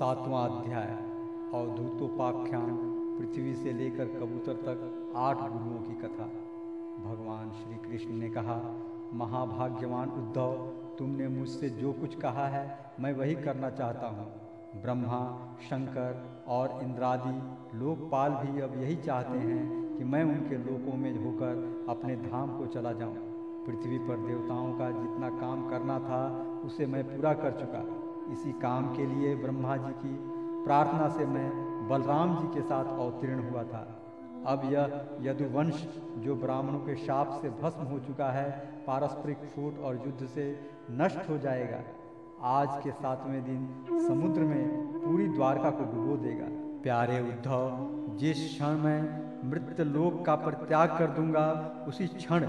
सातवां अध्याय अवधूतोपाख्यान पृथ्वी से लेकर कबूतर तक आठ गुरुओं की कथा। भगवान श्री कृष्ण ने कहा, महाभाग्यवान उद्धव, तुमने मुझसे जो कुछ कहा है, मैं वही करना चाहता हूँ। ब्रह्मा, शंकर और इंद्रादि लोकपाल भी अब यही चाहते हैं कि मैं उनके लोकों में होकर अपने धाम को चला जाऊँ। पृथ्वी पर देवताओं का जितना काम करना था, उसे मैं पूरा कर चुका। इसी काम के लिए ब्रह्मा जी की प्रार्थना से मैं बलराम जी के साथ अवतीर्ण हुआ था। अब यह यदुवंश जो ब्राह्मणों के शाप से भस्म हो चुका है, पारस्परिक फूट और युद्ध से नष्ट हो जाएगा। आज के सातवें दिन समुद्र में पूरी द्वारका को डुबो देगा। प्यारे उद्धव, जिस क्षण मैं मृत लोक का परित्याग कर दूँगा, उसी क्षण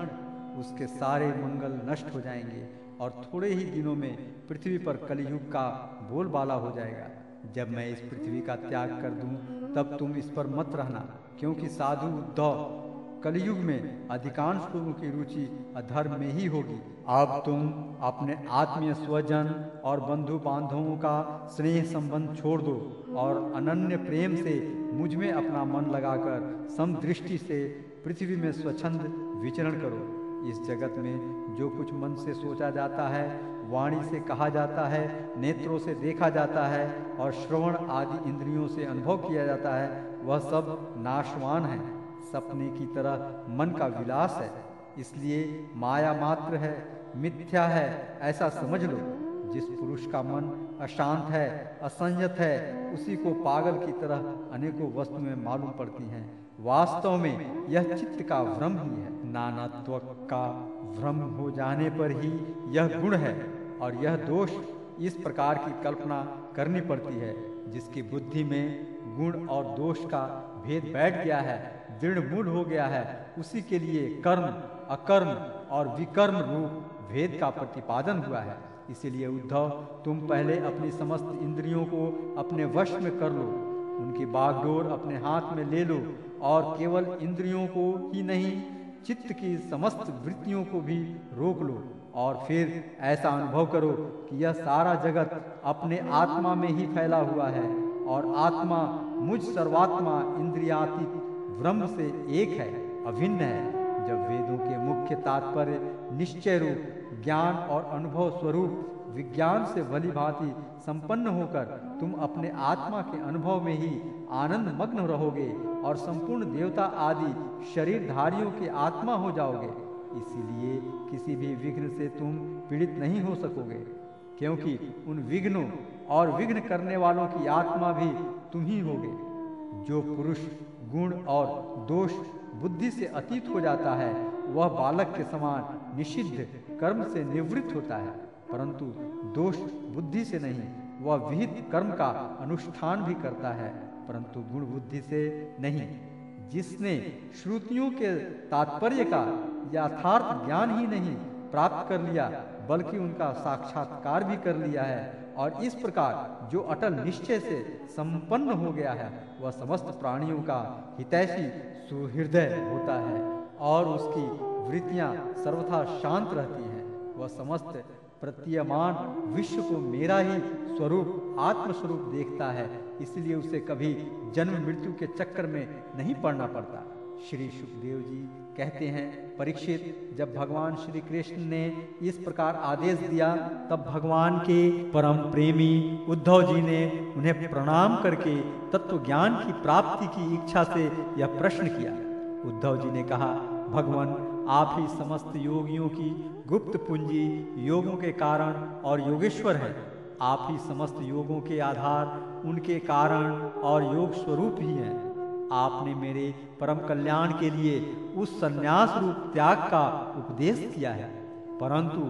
उसके सारे मंगल नष्ट हो जाएँगे। और थोड़े ही दिनों में पृथ्वी पर कलयुग का बोलबाला हो जाएगा। जब मैं इस पृथ्वी का त्याग कर दूँ, तब तुम इस पर मत रहना, क्योंकि साधु उद्धव, कलयुग में अधिकांश लोगों की रुचि अधर्म में ही होगी। अब तुम अपने आत्मीय स्वजन और बंधु बांधवों का स्नेह संबंध छोड़ दो और अनन्य प्रेम से मुझमें अपना मन लगाकर समदृष्टि से पृथ्वी में स्वच्छंद विचरण करो। इस जगत में जो कुछ मन से सोचा जाता है, वाणी से कहा जाता है, नेत्रों से देखा जाता है और श्रवण आदि इंद्रियों से अनुभव किया जाता है, वह सब नाशवान है। सपने की तरह मन का विलास है। इसलिए माया मात्र है, मिथ्या है, ऐसा समझ लो। जिस पुरुष का मन अशांत है, असंयत है, उसी को पागल की तरह अनेकों वस्तुएँ मालूम पड़ती हैं। वास्तव में यह चित्त का भ्रम ही है। नानात्व का भ्रम हो जाने पर ही यह गुण है और यह दोष इस प्रकार की कल्पना करनी पड़ती है, जिसकी बुद्धि में गुण और दोष का भेद बैठ गया है दृढ़ मूल हो गया है, उसी के लिए कर्म, अकर्म और विकर्म रूप भेद का प्रतिपादन हुआ है। इसीलिए उद्धव, तुम पहले अपनी समस्त इंद्रियों को अपने वश में कर लो, उनकी बागडोर अपने हाथ में ले लो और केवल इंद्रियों को ही नहीं चित्त की समस्त वृत्तियों को भी रोक लो और फिर ऐसा अनुभव करो कि यह सारा जगत अपने आत्मा में ही फैला हुआ है और आत्मा मुझ सर्वात्मा इंद्रियातीत ब्रह्म से एक है, अभिन्न है। जब वेदों के मुख्य तात्पर्य निश्चय रूप, ज्ञान और अनुभव स्वरूप, विज्ञान से भली भांति संपन्न होकर तुम अपने आत्मा के अनुभव में ही आनंद मग्न रहोगे और संपूर्ण देवता आदि शरीरधारियों के आत्मा हो जाओगे। इसीलिए किसी भी विघ्न से तुम पीड़ित नहीं हो सकोगे, क्योंकि उन विघ्नों और विघ्न करने वालों की आत्मा भी तुम ही होगे। जो पुरुष, गुण और दोष बुद्धि से अतीत हो जाता है, वह बालक के समान निषिद्ध कर्म से निवृत्त होता है, परंतु दोष बुद्धि से नहीं, वह विहित कर्म का अनुष्ठान भी करता है। परंतु गुण बुद्धि से नहीं। जिसने श्रुतियों के तात्पर्य का यथार्थ ज्ञान ही नहीं प्राप्त कर लिया, बल्कि उनका साक्षात्कार भी कर लिया है, और इस प्रकार जो अटल निश्चय से संपन्न हो गया है, वह समस्त प्राणियों का हितैषी सुहृदय होता है, और उसकी वृत्तियाँ सर्वथा शांत रहती हैं। वह समस्त प्रतीयमान विश्व को मेरा ही स्वरूप, आत्मस्वरूप देखता है इसलिए उसे कभी जन्म मृत्यु के चक्कर में नहीं पड़ना पड़ता। श्री सुखदेव जी कहते हैं, परीक्षित, जब भगवान श्री कृष्ण ने इस प्रकार आदेश दिया, तब भगवान के परम प्रेमी उद्धव जी ने उन्हें प्रणाम करके तत्व ज्ञान की प्राप्ति की इच्छा से यह प्रश्न किया। उद्धव जी ने कहा, भगवान, आप ही समस्त योगियों की गुप्त पूंजी योगों के कारण और योगेश्वर है। आप ही समस्त योगों के आधार उनके कारण और योग स्वरूप ही हैं। आपने मेरे परम कल्याण के लिए उस संन्यास रूप त्याग का उपदेश किया है। परंतु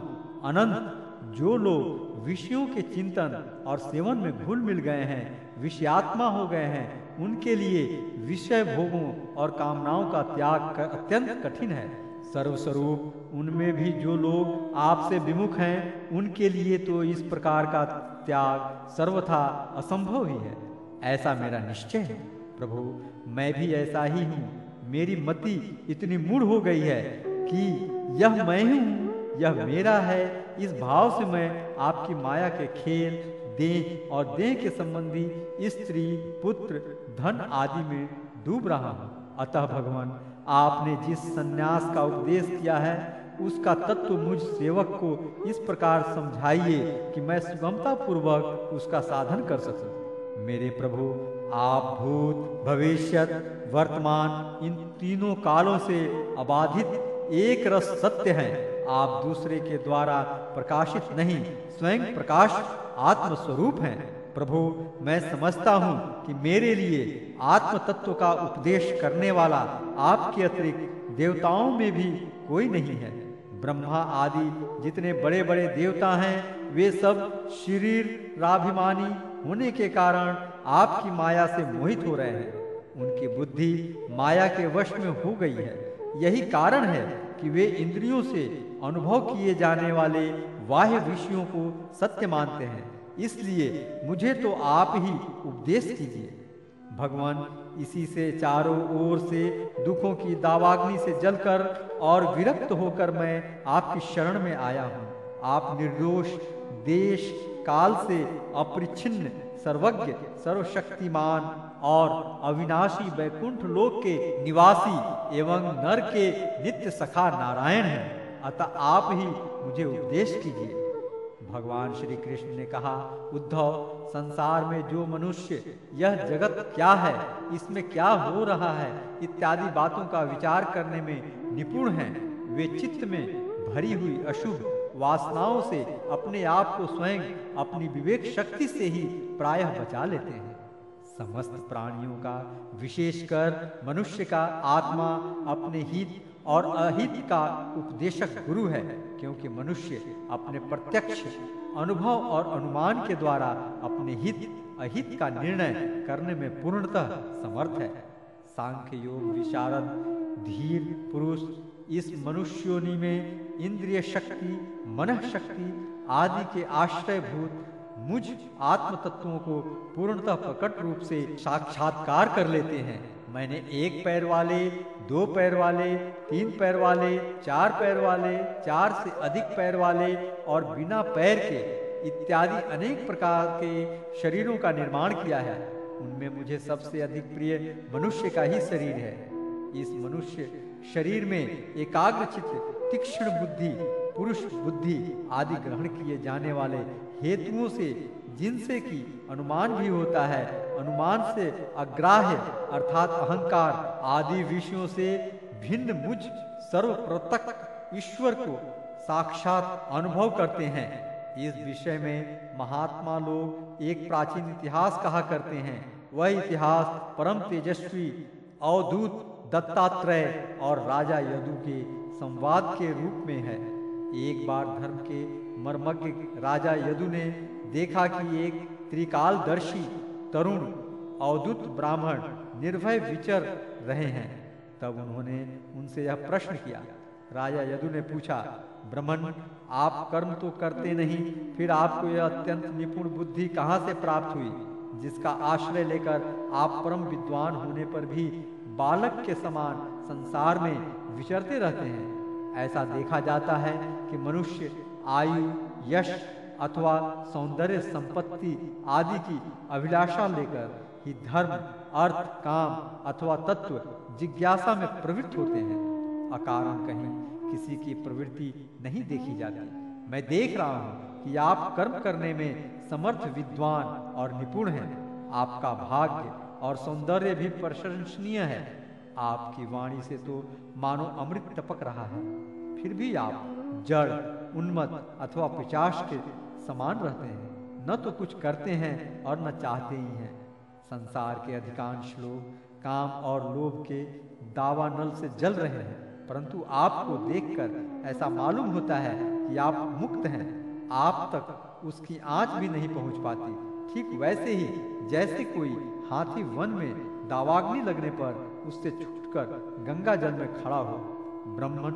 अनंत, जो लोग विषयों के चिंतन और सेवन में घुल मिल गए हैं, विषयात्मा हो गए हैं, उनके लिए विषय भोगों और कामनाओं का त्याग अत्यंत कठिन है। सर्वस्वरूप, उनमें भी जो लोग आपसे विमुख हैं, उनके लिए तो इस प्रकार का त्याग सर्वथा असंभव ही है। ऐसा मेरा निश्चय है, प्रभु। मैं भी ऐसा ही हूँ। मेरी मति इतनी मूढ़ हो गई है कि यह मैं हूँ, यह मेरा है। इस भाव से मैं आपकी माया के खेल, देह और देह के संबंधी स्त्री, पुत्र, धन आदि में डूब रहा हूँ। अतः भगवान, आपने जिस सन्यास का उपदेश किया है उसका तत्व मुझ सेवक को इस प्रकार समझाइए कि मैं सुगमता पूर्वक उसका साधन कर सकूँ। मेरे प्रभु, आप भूत भविष्य वर्तमान, इन तीनों कालों से अबाधित एक रस सत्य हैं। आप दूसरे के द्वारा प्रकाशित नहीं, स्वयं प्रकाश आत्म स्वरूप हैं। प्रभु, मैं समझता हूँ कि मेरे लिए आत्म तत्व का उपदेश करने वाला आपके अतिरिक्त देवताओं में भी कोई नहीं है। ब्रह्मा आदि जितने बड़े बड़े देवता हैं, वे सब शरीर राभिमानी होने के कारण आपकी माया से मोहित हो रहे हैं। उनकी बुद्धि माया के वश में हो गई है। यही कारण है कि वे इंद्रियों से अनुभव किए जाने वाले बाह्य विषयों को सत्य मानते हैं। इसलिए मुझे तो आप ही उपदेश कीजिए भगवान इसी से, चारों ओर से, दुखों की दावाग्नि से जलकर और विरक्त होकर मैं आपकी शरण में आया हूँ। आप निर्दोष, देश, काल से अपरिच्छिन्न, सर्वज्ञ, सर्वशक्तिमान और अविनाशी वैकुंठ लोक के निवासी एवं नर के नित्य सखा नारायण हैं। अतः आप ही मुझे उपदेश कीजिए। भगवान श्री कृष्ण ने कहा, उद्धव, संसार में जो मनुष्य, यह जगत क्या है? इसमें क्या हो रहा है? इत्यादि बातों का विचार करने में निपुण हैं। वे चित्त में भरी हुई अशुभ वासनाओं से अपने आप को स्वयं अपनी विवेक शक्ति से ही प्रायः बचा लेते हैं। समस्त प्राणियों का, विशेषकर मनुष्य का आत्मा अपने हित और अहित का उपदेशक गुरु है, क्योंकि मनुष्य अपने प्रत्यक्ष अनुभव और अनुमान के द्वारा अपने हित, अहित का निर्णय करने में पूर्णतः समर्थ है। सांख्य योग, विशारद, धीर, पुरुष, इस मनुष्योनि में इंद्रिय शक्ति, मन शक्ति आदि के आश्रय भूत मुझ आत्म तत्वों को पूर्णतः प्रकट रूप से साक्षात्कार कर लेते हैं। मैंने एक पैर वाले, दो पैर वाले, तीन पैर वाले, चार पैर वाले, चार से अधिक पैर वाले और बिना पैर के इत्यादि अनेक प्रकार के शरीरों का निर्माण किया है। उनमें मुझे सबसे अधिक प्रिय मनुष्य का ही शरीर है। इस मनुष्य शरीर में एकाग्र चित्त, तीक्ष्ण बुद्धि, पुरुष बुद्धि आदि ग्रहण किए जाने वाले हेतुओं से, जिनसे की अनुमान भी होता है अनुमान से अग्राह्य, अर्थात अहंकार आदि विषयों से भिन्न मुझ सर्व ईश्वर को साक्षात अनुभव करते हैं। इस विषय में महात्मा लोग एक प्राचीन इतिहास कहा करते हैं। वह इतिहास परम तेजस्वी, अवधूत दत्तात्रेय और राजा यदु के संवाद के रूप में है। एक बार धर्म के मर्मज्ञ राजा यदु ने देखा कि एक त्रिकालदर्शी तरुण, अवधुत ब्राह्मण निर्भय विचर रहे हैं। तब उन्होंने उनसे यह प्रश्न किया। राजा यदु ने पूछा, ब्राह्मण, आप कर्म तो करते नहीं, फिर आपको यह अत्यंत निपुण बुद्धि कहाँ से प्राप्त हुई, जिसका आश्रय लेकर आप परम विद्वान होने पर भी बालक के समान संसार में विचरते रहते हैं? ऐसा देखा जाता है कि मनुष्य आयु, यश अथवा सौंदर्य संपत्ति आदि की अभिलाषा लेकर ही धर्म, अर्थ, काम अथवा तत्व जिज्ञासा में प्रवृत्त होते हैं। अकारण कहीं किसी की प्रवृत्ति नहीं देखी जाती। मैं देख रहा हूँ कि आप कर्म करने में समर्थ, विद्वान और निपुण हैं। आपका भाग्य और सौंदर्य भी प्रशंसनीय है। आपकी वाणी से तो मानो अमृत टपक रहा है। फिर भी आप जड़ उन्मत अथवा पिचाश के समान रहते हैं। न तो कुछ करते हैं और न चाहते ही हैं। संसार के अधिकांश लोग काम और लोभ के दावा नल से जल रहे हैं, परंतु आपको देखकर ऐसा मालूम होता है कि आप मुक्त हैं। आप तक उसकी आँच भी नहीं पहुँच पाती। ठीक वैसे ही, जैसे कोई हाथी वन में दावाग्नि लगने पर उससे छूटकर गंगा जल में खड़ा हो, ब्राह्मण,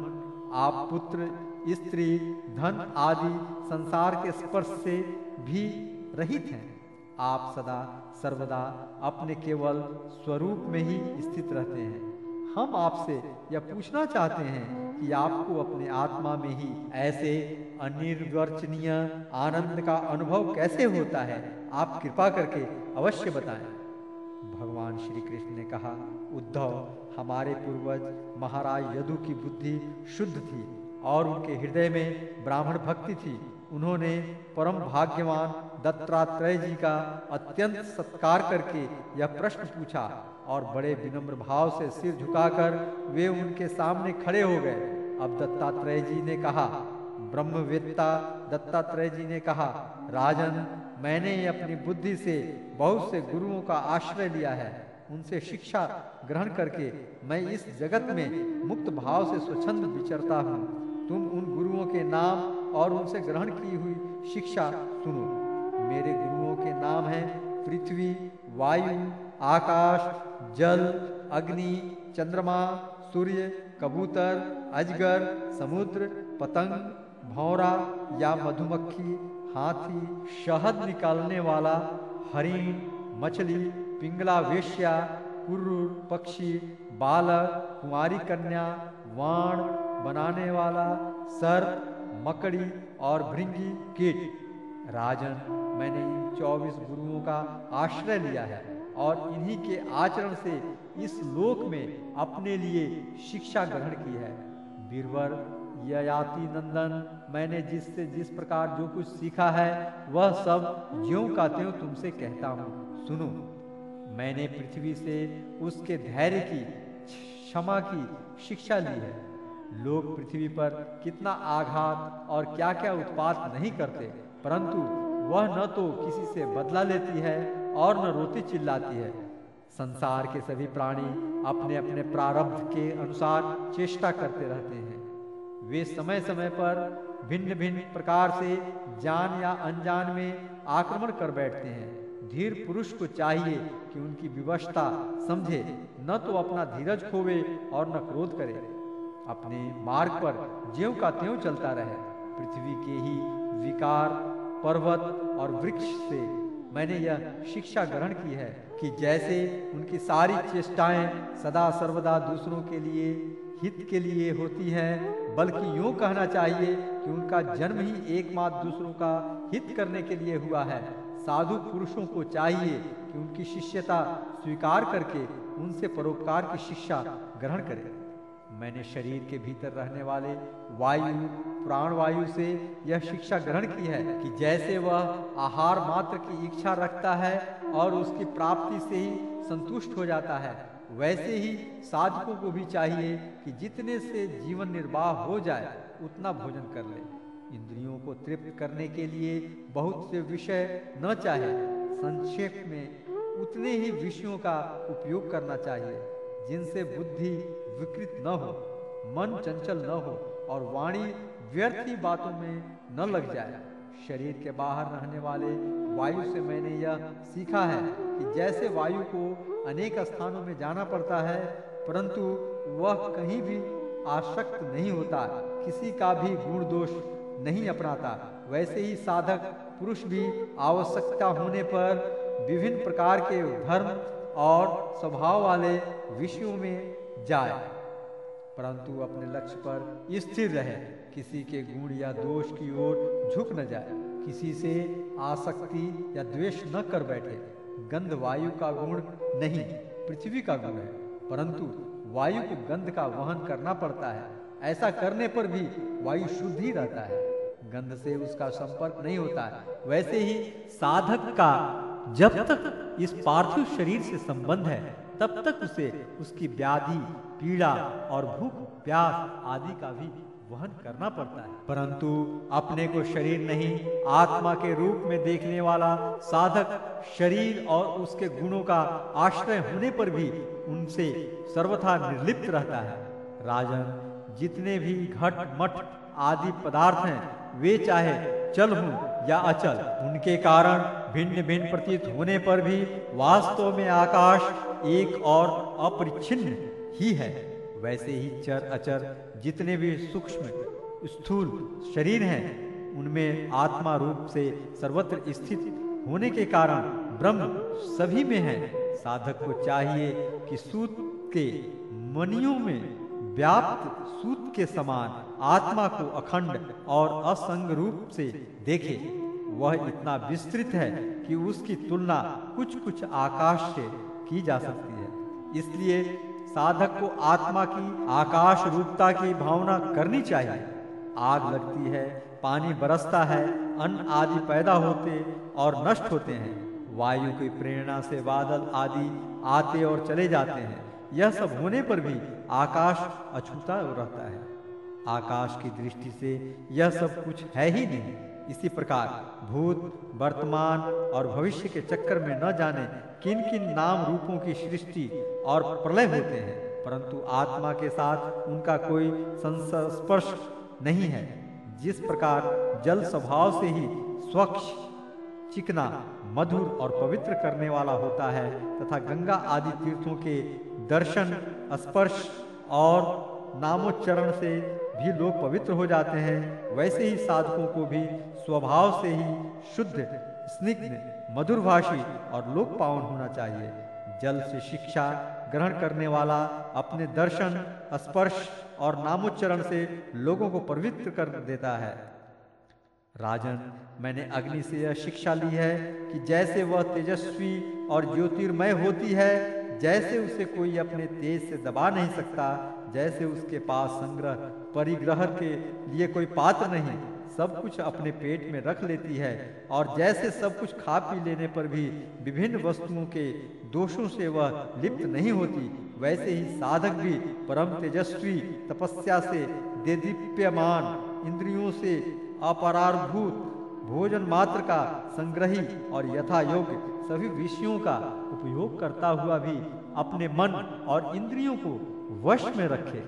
आप पुत्र स्त्री, धन आदि संसार के स्पर्श से भी रहित हैं। आप सदा सर्वदा अपने केवल स्वरूप में ही स्थित रहते हैं। हम आपसे यह पूछना चाहते हैं कि आपको अपने आत्मा में ही ऐसे अनिर्वचनीय आनंद का अनुभव कैसे होता है, आप कृपा करके अवश्य बताएँ। भगवान श्री कृष्ण ने कहा, उद्धव, हमारे पूर्वज महाराज यदु की बुद्धि शुद्ध थी। और उनके हृदय में ब्राह्मण भक्ति थी। उन्होंने परम भाग्यवान दत्तात्रेय जी का अत्यंत सत्कार करके यह प्रश्न पूछा और बड़े विनम्र भाव से सिर झुकाकर वे उनके सामने खड़े हो गए। अब दत्तात्रेय जी ने कहा, ब्रह्मवेत्ता, दत्तात्रेय जी ने कहा, राजन, मैंने अपनी बुद्धि से बहुत से गुरुओं का आश्रय लिया है। उनसे शिक्षा ग्रहण करके मैं इस जगत में मुक्त भाव से स्वच्छंद विचरता हूँ। तुम उन गुरुओं के नाम और उनसे ग्रहण की हुई शिक्षा सुनो। मेरे गुरुओं के नाम हैं पृथ्वी, वायु, आकाश, जल, अग्नि, चंद्रमा, सूर्य, कबूतर, अजगर, समुद्र, पतंग, भौरा या मधुमक्खी, हाथी, शहद निकालने वाला, हरिण, मछली, पिंगला वेश्या, कुर्र, पक्षी, बालक कुमारी कन्या, वाण बनाने वाला सर, मकड़ी और भृंगी, कीट। राजन, मैंने इन चौबीस गुरुओं का आश्रय लिया है और इन्हीं के आचरण से इस लोक में अपने लिए शिक्षा ग्रहण की है। बीरवर ययाति नंदन, मैंने जिससे जिस प्रकार जो कुछ सीखा है, वह सब ज्यो का त्यों तुमसे कहता हूँ। सुनो, मैंने पृथ्वी से उसके धैर्य की, क्षमा की शिक्षा ली है। लोग पृथ्वी पर कितना आघात और क्या क्या उत्पाद नहीं करते, परंतु वह न तो किसी से बदला लेती है और न रोती चिल्लाती है। संसार के सभी प्राणी अपने अपने प्रारब्ध के अनुसार चेष्टा करते रहते हैं। वे समय समय पर भिन्न भिन्न प्रकार से जान या अनजान में आक्रमण कर बैठते हैं। धीर पुरुष को चाहिए कि उनकी विवशता समझे, न तो अपना धीरज खोवे और न क्रोध करे। अपने मार्ग पर ज्यो का त्यों चलता रहे। पृथ्वी के ही विकार, पर्वत और वृक्ष से मैंने यह शिक्षा ग्रहण की है कि जैसे उनकी सारी चेष्टाएँ सदा सर्वदा दूसरों के लिए, हित के लिए होती है, बल्कि यूँ कहना चाहिए कि उनका जन्म ही एकमात्र दूसरों का हित करने के लिए हुआ है। साधु पुरुषों को चाहिए कि उनकी शिष्यता स्वीकार करके उनसे परोपकार की शिक्षा ग्रहण करें। मैंने शरीर के भीतर रहने वाले वायु प्राण वायु से यह शिक्षा ग्रहण की है कि जैसे वह आहार मात्र की इच्छा रखता है और उसकी प्राप्ति से ही संतुष्ट हो जाता है, वैसे ही साधकों को भी चाहिए कि जितने से जीवन निर्वाह हो जाए, उतना भोजन कर ले। इंद्रियों को तृप्त करने के लिए बहुत से विषय न चाहे, संक्षेप में उतने ही विषयों का उपयोग करना चाहिए, जिनसे बुद्धि विकृत न हो, मन चंचल न हो और वाणी व्यर्थी बातों में न लग जाए। शरीर के बाहर रहने वाले वायु से मैंने यह सीखा है कि जैसे वायु को अनेक स्थानों में जाना पड़ता है, परंतु वह कहीं भी आसक्त नहीं होता, किसी का भी गुण दोष नहीं अपनाता। वैसे ही साधक पुरुष भी आवश्यकता होने पर विभिन्न प्रकार के धर्म और स्वभाव वाले विषयों में जाए। परंतु अपने लक्ष्य पर स्थिर रहे। किसी के गुण या दोष की ओर झुक न जाए। किसी से आसक्ति या द्वेष न कर बैठे। गंध वायु का गुण नहीं, पृथ्वी का गुण है। परंतु वायु को गंध का वहन करना पड़ता है। ऐसा करने पर भी वायु शुद्ध ही रहता है। गंध से उसका संपर्क नहीं होता है। वैसे ही साधक का जब तक इस पार्थिव शरीर से संबंध है तब तक उसे उसकी व्याधि, पीड़ा और भूख, प्यास आदि का भी वहन करना पड़ता है। परंतु अपने को शरीर नहीं, आत्मा के रूप में देखने वाला साधक शरीर और उसके गुणों का आश्रय होने पर भी उनसे सर्वथा निर्लिप्त रहता है। राजन, जितने भी घट, मठ आदि पदार्थ हैं, वे चाहे चल हूँ या अचल। उनके कारण भिन्न भिन्न प्रतीत होने पर भी वास्तव में आकाश एक और अपरिच्छिन्न ही है। वैसे ही चर, अचर जितने भी सूक्ष्म, स्थूल शरीर हैं, उनमें आत्मा रूप से सर्वत्र स्थित होने के कारण ब्रह्म सभी में है। साधक को चाहिए कि सूत के मनियों में व्याप्त सूत के समान आत्मा को अखंड और असंग रूप से देखे वह इतना विस्तृत है कि उसकी तुलना कुछ कुछ आकाश से की जा सकती है। इसलिए साधक को आत्मा की आकाश रूपता की भावना करनी चाहिए। आग लगती है, पानी बरसता है, अन्न आदि पैदा होते और नष्ट होते हैं। वायु की प्रेरणा से बादल आदि आते और चले जाते हैं। यह सब होने पर भी आकाश अछूता रहता है। आकाश की दृष्टि से यह सब कुछ है ही नहीं। इसी प्रकार भूत, वर्तमान और भविष्य के चक्कर में न जाने किन किन नाम रूपों की सृष्टि और प्रलय होते हैं, परंतु आत्मा के साथ उनका कोई संस्पर्श नहीं है। जिस प्रकार जल स्वभाव से ही स्वच्छ, चिकना, मधुर और पवित्र करने वाला होता है, तथा गंगा आदि तीर्थों के दर्शन, स्पर्श और नामोच्चरण से भी लोग पवित्र हो जाते हैं। वैसे ही साधकों को भी स्वभाव से ही शुद्ध, स्निग्ध, मधुरभाषी और लोक पावन होना चाहिए। जल से शिक्षा ग्रहण करने वाला, अपने दर्शन, स्पर्श और नामोच्चरण से लोगों को पवित्र कर देता है। राजन, मैंने अग्नि से यह शिक्षा ली है कि जैसे वह तेजस्वी और ज्योतिर्मय होती है, जैसे उसे कोई अपने तेज से दबा नहीं सकता जैसे उसके पास संग्रह परिग्रह के लिए कोई पात्र नहीं, सब कुछ अपने पेट में रख लेती है और जैसे सब कुछ खा पी लेने पर भी विभिन्न वस्तुओं के दोषों से वह लिप्त नहीं होती, वैसे ही साधक भी परम तेजस्वी, तपस्या से देदीप्यमान, इंद्रियों से अपरारभूत, भोजन मात्र का संग्रही और यथा योग्य सभी विषयों का उपयोग करता हुआ भी अपने मन और इंद्रियों को वश में रखे।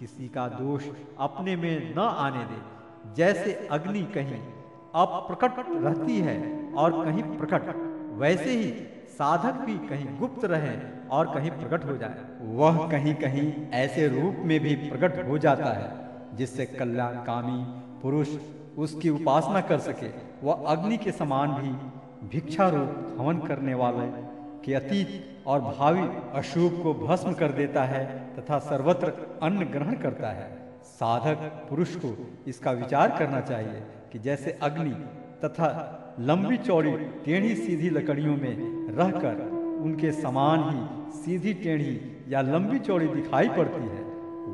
किसी का दोष अपने में न आने दे। जैसे अग्नि कहीं अप्रकट रहती है और कहीं प्रकट, वैसे ही साधक भी कहीं गुप्त रहे और कहीं प्रकट हो जाए। वह कहीं कहीं ऐसे रूप में भी प्रकट हो जाता है, जिससे कल्याणकामी पुरुष उसकी उपासना कर सके। वह अग्नि के समान भी भिक्षा रूप हवन करने वाले के अतीत और भावी अशुभ को भस्म कर देता है तथा सर्वत्र अन्न ग्रहण करता है। साधक पुरुष को इसका विचार करना चाहिए कि जैसे अग्नि तथा लंबी चौड़ी टेढ़ी सीधी लकड़ियों में रहकर उनके समान ही सीधी टेढ़ी या लंबी चौड़ी दिखाई पड़ती है,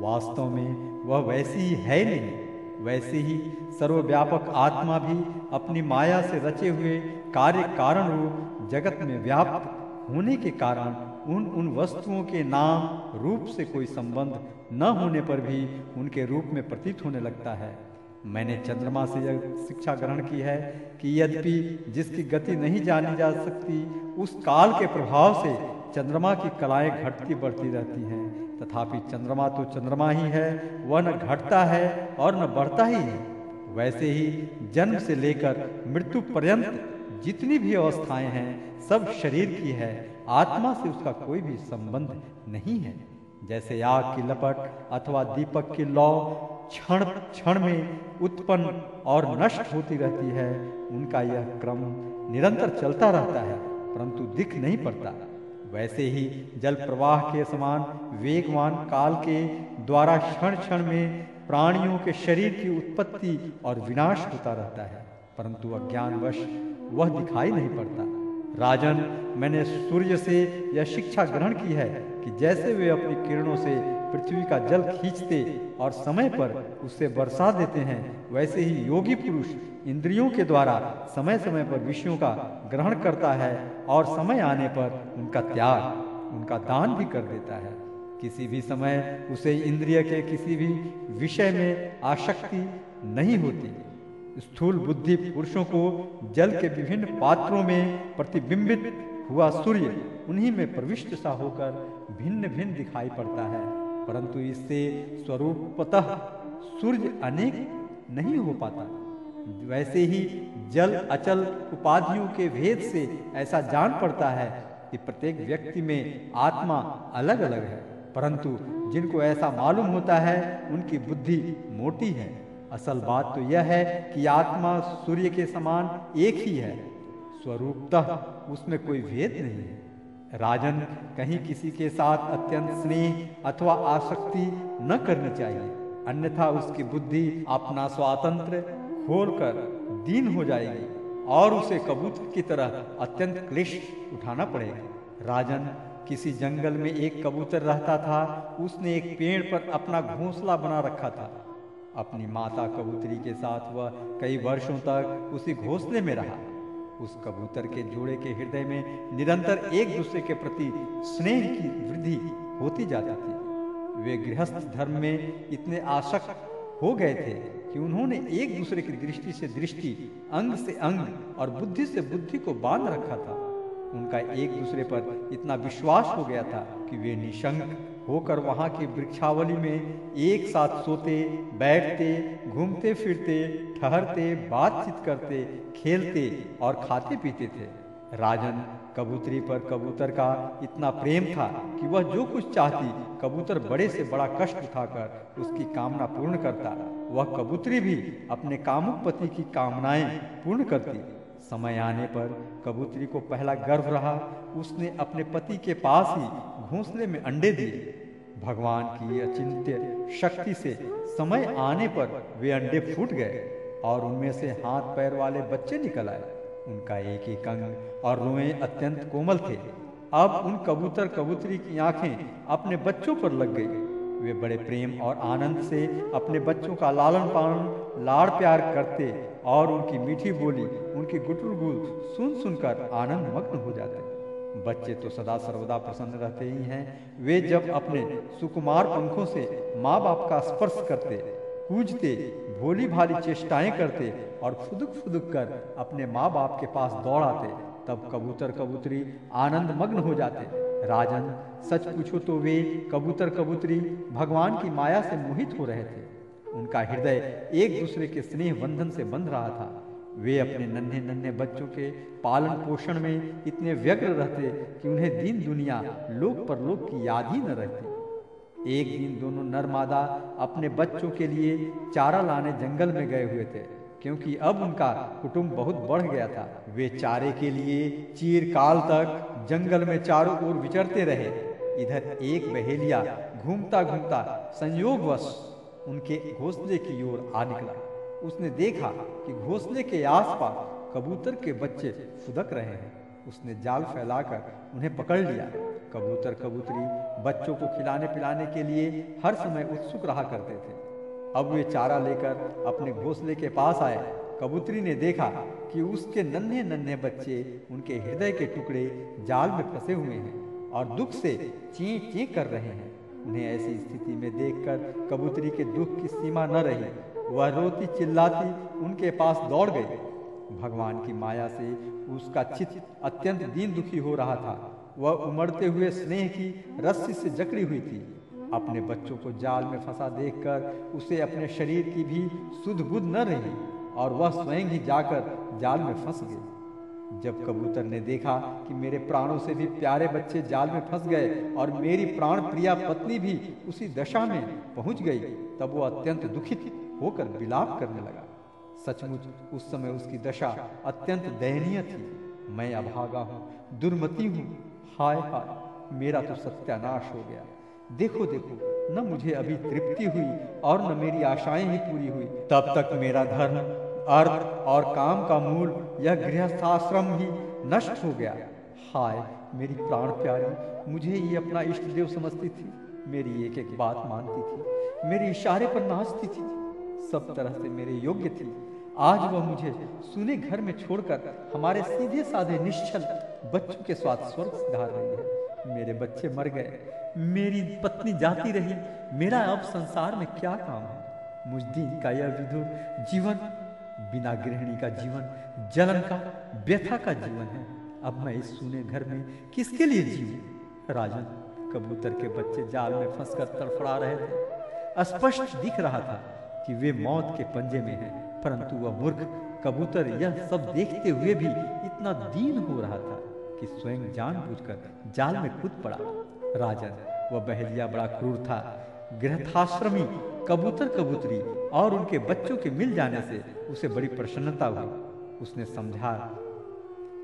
वास्तव में वह वैसी ही है नहीं। वैसे ही सर्वव्यापक आत्मा भी अपनी माया से रचे हुए कार्य कारण रूप जगत में व्याप्त होने के कारण उन उन वस्तुओं के नाम, रूप से कोई संबंध न होने पर भी उनके रूप में प्रतीत होने लगता है। मैंने चंद्रमा से यह शिक्षा ग्रहण की है कि यद्यपि जिसकी गति नहीं जानी जा सकती, उस काल के प्रभाव से चंद्रमा की कलाएँ घटती बढ़ती रहती हैं। तथापि चंद्रमा तो चंद्रमा ही है, वह न घटता है और न बढ़ता ही है। वैसे ही जन्म से लेकर मृत्यु पर्यंत जितनी भी अवस्थाएँ हैं, सब शरीर की है। आत्मा से उसका कोई भी संबंध नहीं है। जैसे आग की लपट अथवा दीपक की लौ, क्षण क्षण में उत्पन्न और नष्ट होती रहती है, उनका यह क्रम निरंतर चलता रहता है, परंतु दिख नहीं पड़ता। वैसे ही जल प्रवाह के समान वेगवान काल के द्वारा क्षण क्षण में प्राणियों के शरीर की उत्पत्ति और विनाश होता रहता है। परंतु अज्ञानवश वह दिखाई नहीं पड़ता। राजन, मैंने सूर्य से यह शिक्षा ग्रहण की है कि जैसे वे अपनी किरणों से पृथ्वी का जल खींचते और समय पर उससे बरसा देते हैं, वैसे ही योगी पुरुष इंद्रियों के द्वारा समय समय पर विषयों का ग्रहण करता है और समय आने पर उनका त्याग, उनका दान भी कर देता है। किसी भी समय उसे इंद्रिय के किसी भी विषय में आसक्ति नहीं होती। स्थूल बुद्धि पुरुषों को जल के विभिन्न पात्रों में प्रतिबिंबित हुआ सूर्य उन्हीं में प्रविष्ट सा होकर भिन्न भिन्न दिखाई पड़ता है। परंतु इससे स्वरूपतः सूर्य अनेक नहीं हो पाता। वैसे ही जल अचल उपाधियों के भेद से ऐसा जान पड़ता है कि प्रत्येक व्यक्ति में आत्मा अलग अलग है। परंतु जिनको ऐसा मालूम होता है, उनकी बुद्धि मोटी है। असल बात तो यह है कि आत्मा सूर्य के समान एक ही है। स्वरूपतः उसमें कोई भेद नहीं है। राजन कहीं किसी के साथ अत्यंत स्नेह अथवा आसक्ति न करनी चाहिए। अन्यथा उसकी बुद्धि अपना स्वातंत्र खोलकर दीन हो जाएगी और उसे कबूतर की तरह अत्यंत क्लिश उठाना पड़ेगा। राजन किसी जंगल में एक कबूतर रहता था, उसने एक पेड़ पर अपना घोंसला बना रखा था। अपनी माता कबूतरी के साथ वह कई वर्षों तक उसी घोंसले में रहा। उस कबूतर के जोड़े के हृदय में निरंतर एक दूसरे के प्रति स्नेह की वृद्धि होती जाती थी। वे गृहस्थ धर्म में इतने आसक्त हो गए थे कि उन्होंने एक दूसरे की दृष्टि से दृष्टि, अंग से अंग और बुद्धि से बुद्धि को बाँध रखा था। उनका एक दूसरे पर इतना विश्वास हो गया था कि वे निशंक होकर वहाँ की वृक्षावली में एक साथ सोते, बैठते, घूमते फिरते, ठहरते, बातचीत करते, खेलते और खाते पीते थे। राजन कबूतरी पर कबूतर का इतना प्रेम था कि वह जो कुछ चाहती, कबूतर बड़े से बड़ा कष्ट उठाकर उसकी कामना पूर्ण करता। वह कबूतरी भी अपने कामुक पति की कामनाएँ पूर्ण करती। समय आने पर कबूतरी को पहला गर्व रहा। उसने अपने पति के पास ही घोंसले में अंडे दिए। भगवान की अचिंत्य शक्ति से समय आने पर वे अंडे फूट गए और उनमें से हाथ पैर वाले बच्चे निकल आए। उनका एक एक अंग और रुए अत्यंत कोमल थे। अब उन कबूतर कबूतरी की आँखें अपने बच्चों पर लग गई। वे बड़े प्रेम और आनंद से अपने बच्चों का लालन पालन, लाड़ प्यार करते और उनकी मीठी बोली, उनकी गुटुर गुल सुन सुनकर आनंद मग्न हो जाते। बच्चे तो सदा सर्वदा प्रसन्न रहते ही हैं। वे जब अपने सुकुमार पंखों से माँ बाप का स्पर्श करते, कूजते भोली भाली चेष्टाएँ करते और फुदुक फुदुक कर अपने माँ बाप के पास दौड़ आते तब कबूतर कबूतरी आनंद मग्न हो जाते। राजन, सच पूछो तो वे कबूतर कबूतरी भगवान की माया से मोहित हो रहे थे। उनका हृदय एक दूसरे के स्नेह बंधन से बंध रहा था। वे अपने नन्हे नन्हे बच्चों के पालन पोषण में इतने व्यग्र रहते कि उन्हें दिन दुनिया लोक पर लोक की याद ही न रहती। एक दिन दोनों नर मादा अपने बच्चों के लिए चारा लाने जंगल में गए हुए थे, क्योंकि अब उनका कुटुंब बहुत बढ़ गया था। वे चारे के लिए चीरकाल तक जंगल में चारों ओर विचरते रहे। इधर एक बहेलिया घूमता घूमता संयोगवश उनके घोंसले की ओर आ निकला। उसने देखा कि घोंसले के आसपास कबूतर के बच्चे फुदक रहे हैं। उसने जाल फैलाकर उन्हें पकड़ लिया। कबूतर कबूतरी बच्चों को खिलाने पिलाने के लिए हर समय उत्सुक रहा करते थे। अब वे चारा लेकर अपने घोंसले के पास आए। कबूतरी ने देखा कि उसके नन्हे नन्हे बच्चे उनके हृदय के टुकड़े जाल में फंसे हुए हैं और दुख से ची ची कर रहे हैं। उन्हें ऐसी स्थिति में देखकर कबूतरी के दुख की सीमा न रही। वह रोती चिल्लाती उनके पास दौड़ गई। भगवान की माया से उसका चित्त अत्यंत दीन दुखी हो रहा था। वह उमड़ते हुए स्नेह की रस्सी से जकड़ी हुई थी। अपने बच्चों को जाल में फंसा देखकर उसे अपने शरीर की भी सुध बुध न रही और वह स्वयं ही जाकर जाल में फंस गई। जब कबूतर ने देखा कि मेरे प्राणों से भी प्यारे बच्चे जाल में फंस गए और मेरी प्राण प्रिया पत्नी भी उसी दशा में पहुँच गई, तब वो अत्यंत दुखित होकर विलाप करने लगा। सचमुच उस समय उसकी दशा अत्यंत दयनीय थी। मैं अभागा हूँ, दुर्मति हूँ। हाय हाय, मेरा तो सत्यानाश हो गया। देखो देखो, न मुझे अभी तृप्ति हुई और न मेरी आशाएँ ही पूरी हुई। तब तक मेरा धर्म, अर्थ और काम का मूल, यह गृहस्थाश्रम ही नष्ट हो गया। हाय, मेरी प्राण प्यारी, मुझे ये अपना इष्ट देव समझती थी। मेरी एक एक बात मानती थी। मेरे इशारे पर नाचती थी। सब तरह से मेरे योग्य थी। आज वह मुझे सुने घर में छोड़कर हमारे सीधे साधे निश्चल बच्चों के स्वाद स्वर्ग सिधार रही है। मेरे बच्चे मर गए, मेरी पत्नी जाती रही, मेरा अब संसार में क्या काम है? मुझ दिन का यह विधुर जीवन, बिना गृहिणी का जीवन, जलन का, व्यथा का जीवन है। अब मैं इस सुने घर में किसके लिए जीव राजन, कबूतर के बच्चे जाल में फंसकर तड़फड़ा रहे थे। स्पष्ट दिख रहा था कि वे मौत के पंजे में हैं। परंतु वह मूर्ख, कबूतर, यह सब देखते हुए भी इतना दीन हो रहा था कि स्वयं जानबूझकर जाल में कूद पड़ा। राजन, वह बहलिया बड़ा क्रूर था। गृहस्थाश्रमी, कबूतर कबूतरी और उनके बच्चों के मिल जाने से उसे बड़ी प्रसन्नता हुई। उसने समझा,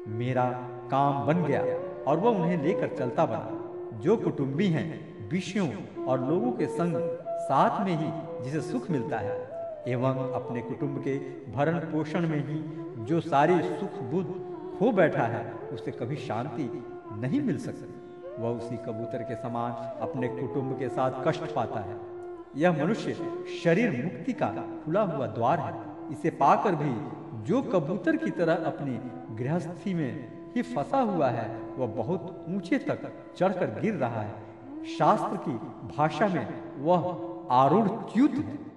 मेरा काम बन गया और वह उन्हें लेकर चलता बना। जो कुटुंबी हैं, विषयों और लोगों के संग साथ में ही जिसे सुख मिलता है, एवं अपने कुटुंब के भरण पोषण में ही जो सारी सुख बुद्ध खो बैठा है, उसे कभी शांति नहीं मिल सकती। वह उसी कबूतर के समान अपने कुटुंब के साथ कष्ट पाता है। यह मनुष्य शरीर मुक्ति का खुला हुआ द्वार है। इसे पाकर भी जो कबूतर की तरह अपनी गृहस्थी में ही फंसा हुआ है, वह बहुत ऊँचे तक चढ़कर गिर रहा है। शास्त्र की भाषा में वह आरूढ़ च्युत है